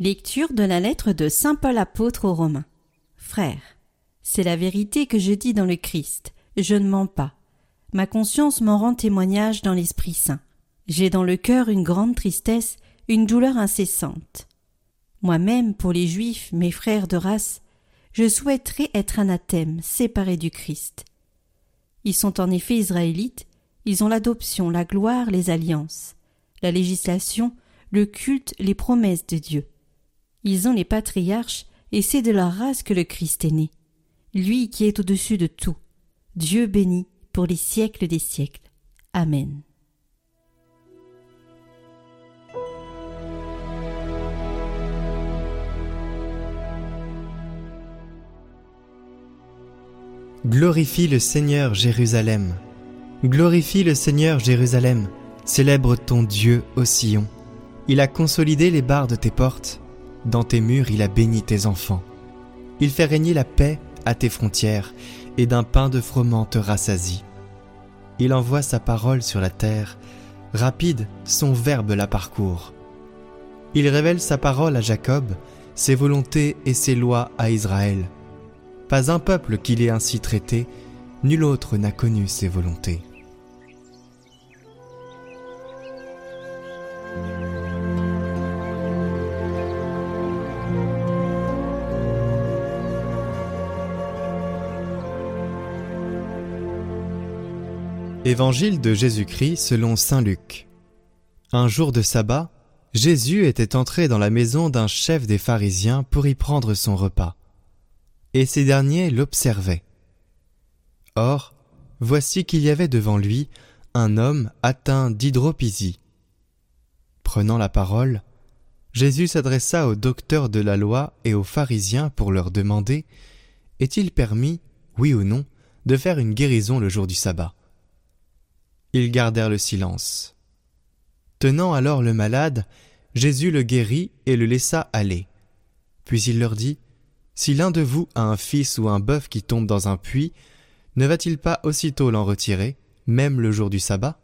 Lecture de la lettre de Saint Paul apôtre aux Romains. Frères, c'est la vérité que je dis dans le Christ, je ne mens pas. Ma conscience m'en rend témoignage dans l'Esprit Saint. J'ai dans le cœur une grande tristesse, une douleur incessante. Moi-même, pour les Juifs, mes frères de race, je souhaiterais être anathème, séparé du Christ. Ils sont en effet israélites, ils ont l'adoption, la gloire, les alliances, la législation, le culte, les promesses de Dieu. Ils ont les patriarches, et c'est de leur race que le Christ est né. Lui qui est au-dessus de tout. Dieu béni pour les siècles des siècles. Amen. Glorifie le Seigneur Jérusalem. Glorifie le Seigneur Jérusalem. Célèbre ton Dieu au Sion. Il a consolidé les barres de tes portes. Dans tes murs, il a béni tes enfants. Il fait régner la paix à tes frontières, et d'un pain de froment te rassasie. Il envoie sa parole sur la terre, rapide, son verbe la parcourt. Il révèle sa parole à Jacob, ses volontés et ses lois à Israël. Pas un peuple qu'il ait ainsi traité, nul autre n'a connu ses volontés. Évangile de Jésus-Christ selon Saint Luc. Un jour de sabbat, Jésus était entré dans la maison d'un chef des pharisiens pour y prendre son repas. Et ces derniers l'observaient. Or, voici qu'il y avait devant lui un homme atteint d'hydropisie. Prenant la parole, Jésus s'adressa aux docteurs de la loi et aux pharisiens pour leur demander Est-il permis, oui ou non, de faire une guérison le jour du sabbat? Ils gardèrent le silence. Tenant alors le malade, Jésus le guérit et le laissa aller. Puis il leur dit, Si l'un de vous a un fils ou un bœuf qui tombe dans un puits, ne va-t-il pas aussitôt l'en retirer, même le jour du sabbat?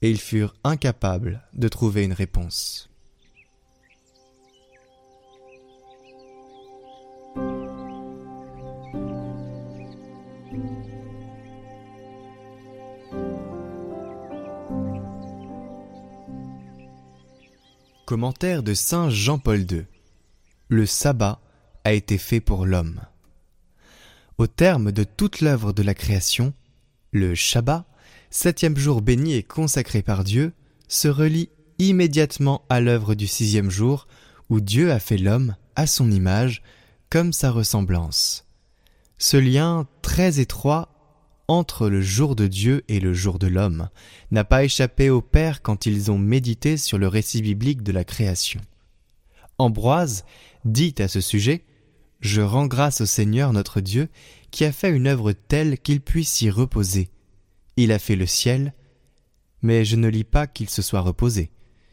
Et ils furent incapables de trouver une réponse. Commentaire de Saint Jean-Paul II. Le sabbat a été fait pour l'homme. Au terme de toute l'œuvre de la création, le Shabbat, septième jour béni et consacré par Dieu, se relie immédiatement à l'œuvre du sixième jour où Dieu a fait l'homme à son image, comme sa ressemblance. Ce lien très étroit entre le jour de Dieu et le jour de l'homme n'a pas échappé aux pères quand ils ont médité sur le récit biblique de la création. Ambroise dit à ce sujet Je rends grâce au Seigneur notre Dieu qui a fait une œuvre telle qu'il puisse y reposer. Il a fait le ciel, mais je ne lis pas qu'il se soit reposé.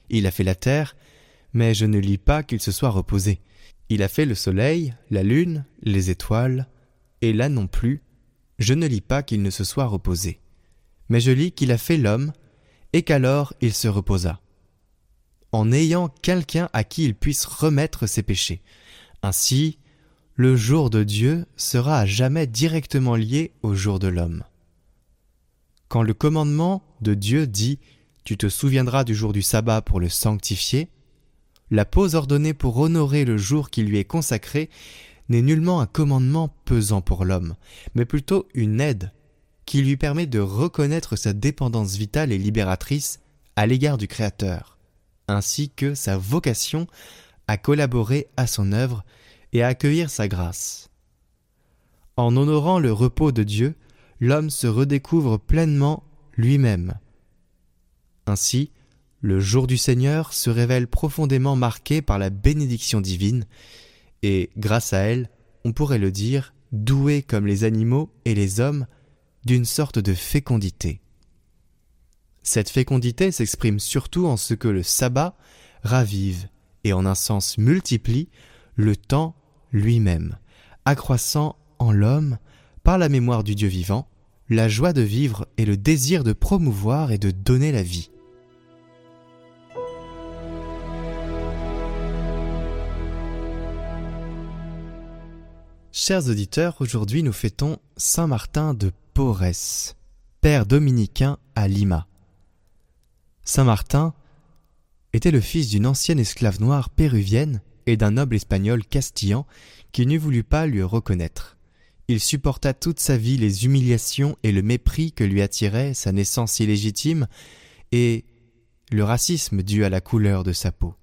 Il a fait la terre, mais je ne lis pas qu'il se soit reposé. Il a fait le soleil, la lune, les étoiles, et là non plus, je ne lis pas qu'il ne se soit reposé, mais je lis qu'il a fait l'homme, et qu'alors il se reposa, en ayant quelqu'un à qui il puisse remettre ses péchés. Ainsi, le jour de Dieu sera à jamais directement lié au jour de l'homme. Quand le commandement de Dieu dit Tu te souviendras du jour du sabbat pour le sanctifier, la pause ordonnée pour honorer le jour qui lui est consacré n'est nullement un commandement pesant pour l'homme, mais plutôt une aide qui lui permet de reconnaître sa dépendance vitale et libératrice à l'égard du Créateur, ainsi que sa vocation à collaborer à son œuvre et à accueillir sa grâce. En honorant le repos de Dieu, l'homme se redécouvre pleinement lui-même. Ainsi, le jour du Seigneur se révèle profondément marqué par la bénédiction divine et, grâce à elle, on pourrait le dire, doué comme les animaux et les hommes d'une sorte de fécondité. Cette fécondité s'exprime surtout en ce que le sabbat ravive et en un sens multiplie le temps lui-même, accroissant en l'homme, par la mémoire du Dieu vivant, la joie de vivre et le désir de promouvoir et de donner la vie. Chers auditeurs, aujourd'hui nous fêtons Saint Martin de Porres, père dominicain à Lima. Saint Martin était le fils d'une ancienne esclave noire péruvienne et d'un noble espagnol castillan qui n'eût voulu pas lui reconnaître. Il supporta toute sa vie les humiliations et le mépris que lui attirait sa naissance illégitime et le racisme dû à la couleur de sa peau.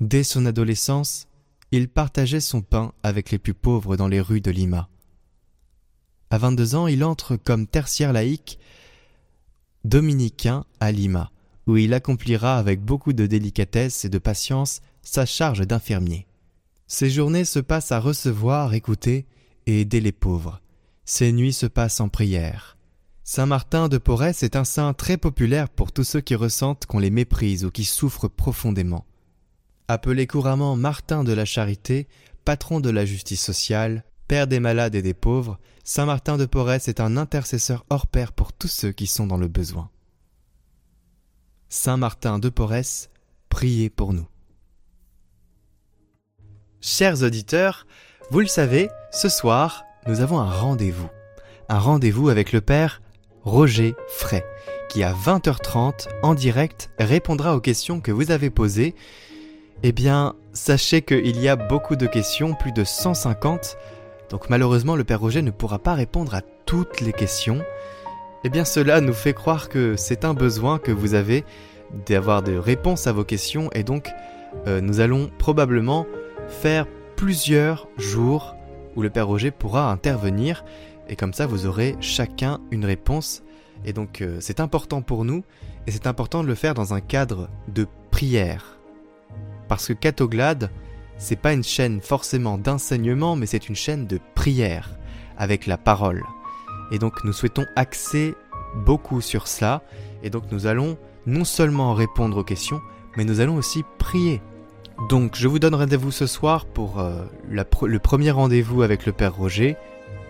Dès son adolescence, il partageait son pain avec les plus pauvres dans les rues de Lima. À 22 ans, il entre comme tertiaire laïque dominicain à Lima, où il accomplira avec beaucoup de délicatesse et de patience sa charge d'infirmier. Ses journées se passent à recevoir, écouter et aider les pauvres. Ses nuits se passent en prière. Saint Martin de Porres est un saint très populaire pour tous ceux qui ressentent qu'on les méprise ou qui souffrent profondément. Appelé couramment Martin de la Charité, patron de la justice sociale, père des malades et des pauvres, Saint Martin de Porres est un intercesseur hors pair pour tous ceux qui sont dans le besoin. Saint Martin de Porres, priez pour nous. Chers auditeurs, vous le savez, ce soir, nous avons un rendez-vous. Un rendez-vous avec le Père Roger Fray, qui à 20h30 en direct répondra aux questions que vous avez posées eh bien, sachez qu'il y a beaucoup de questions, plus de 150, donc malheureusement le Père Roger ne pourra pas répondre à toutes les questions. Eh bien cela nous fait croire que c'est un besoin que vous avez d'avoir des réponses à vos questions et donc euh, nous allons probablement faire plusieurs jours où le Père Roger pourra intervenir et comme ça vous aurez chacun une réponse et donc euh, c'est important pour nous et c'est important de le faire dans un cadre de prière. Parce que Catoglade, c'est pas une chaîne forcément d'enseignement, mais c'est une chaîne de prière, avec la parole. Et donc nous souhaitons axer beaucoup sur cela, et donc nous allons non seulement répondre aux questions, mais nous allons aussi prier. Donc je vous donne rendez-vous ce soir pour euh, le premier rendez-vous avec le Père Roger.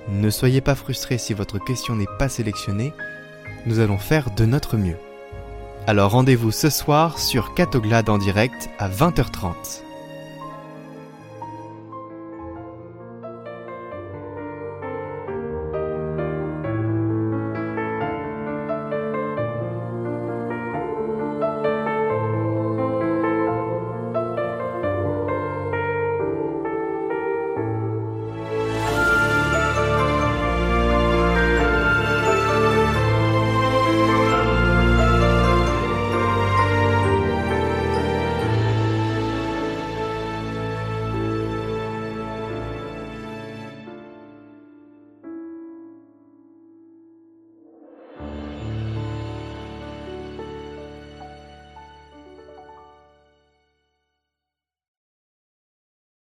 Ne soyez pas frustrés si votre question n'est pas sélectionnée, nous allons faire de notre mieux. Alors rendez-vous ce soir sur Catoglade en direct à 20h30.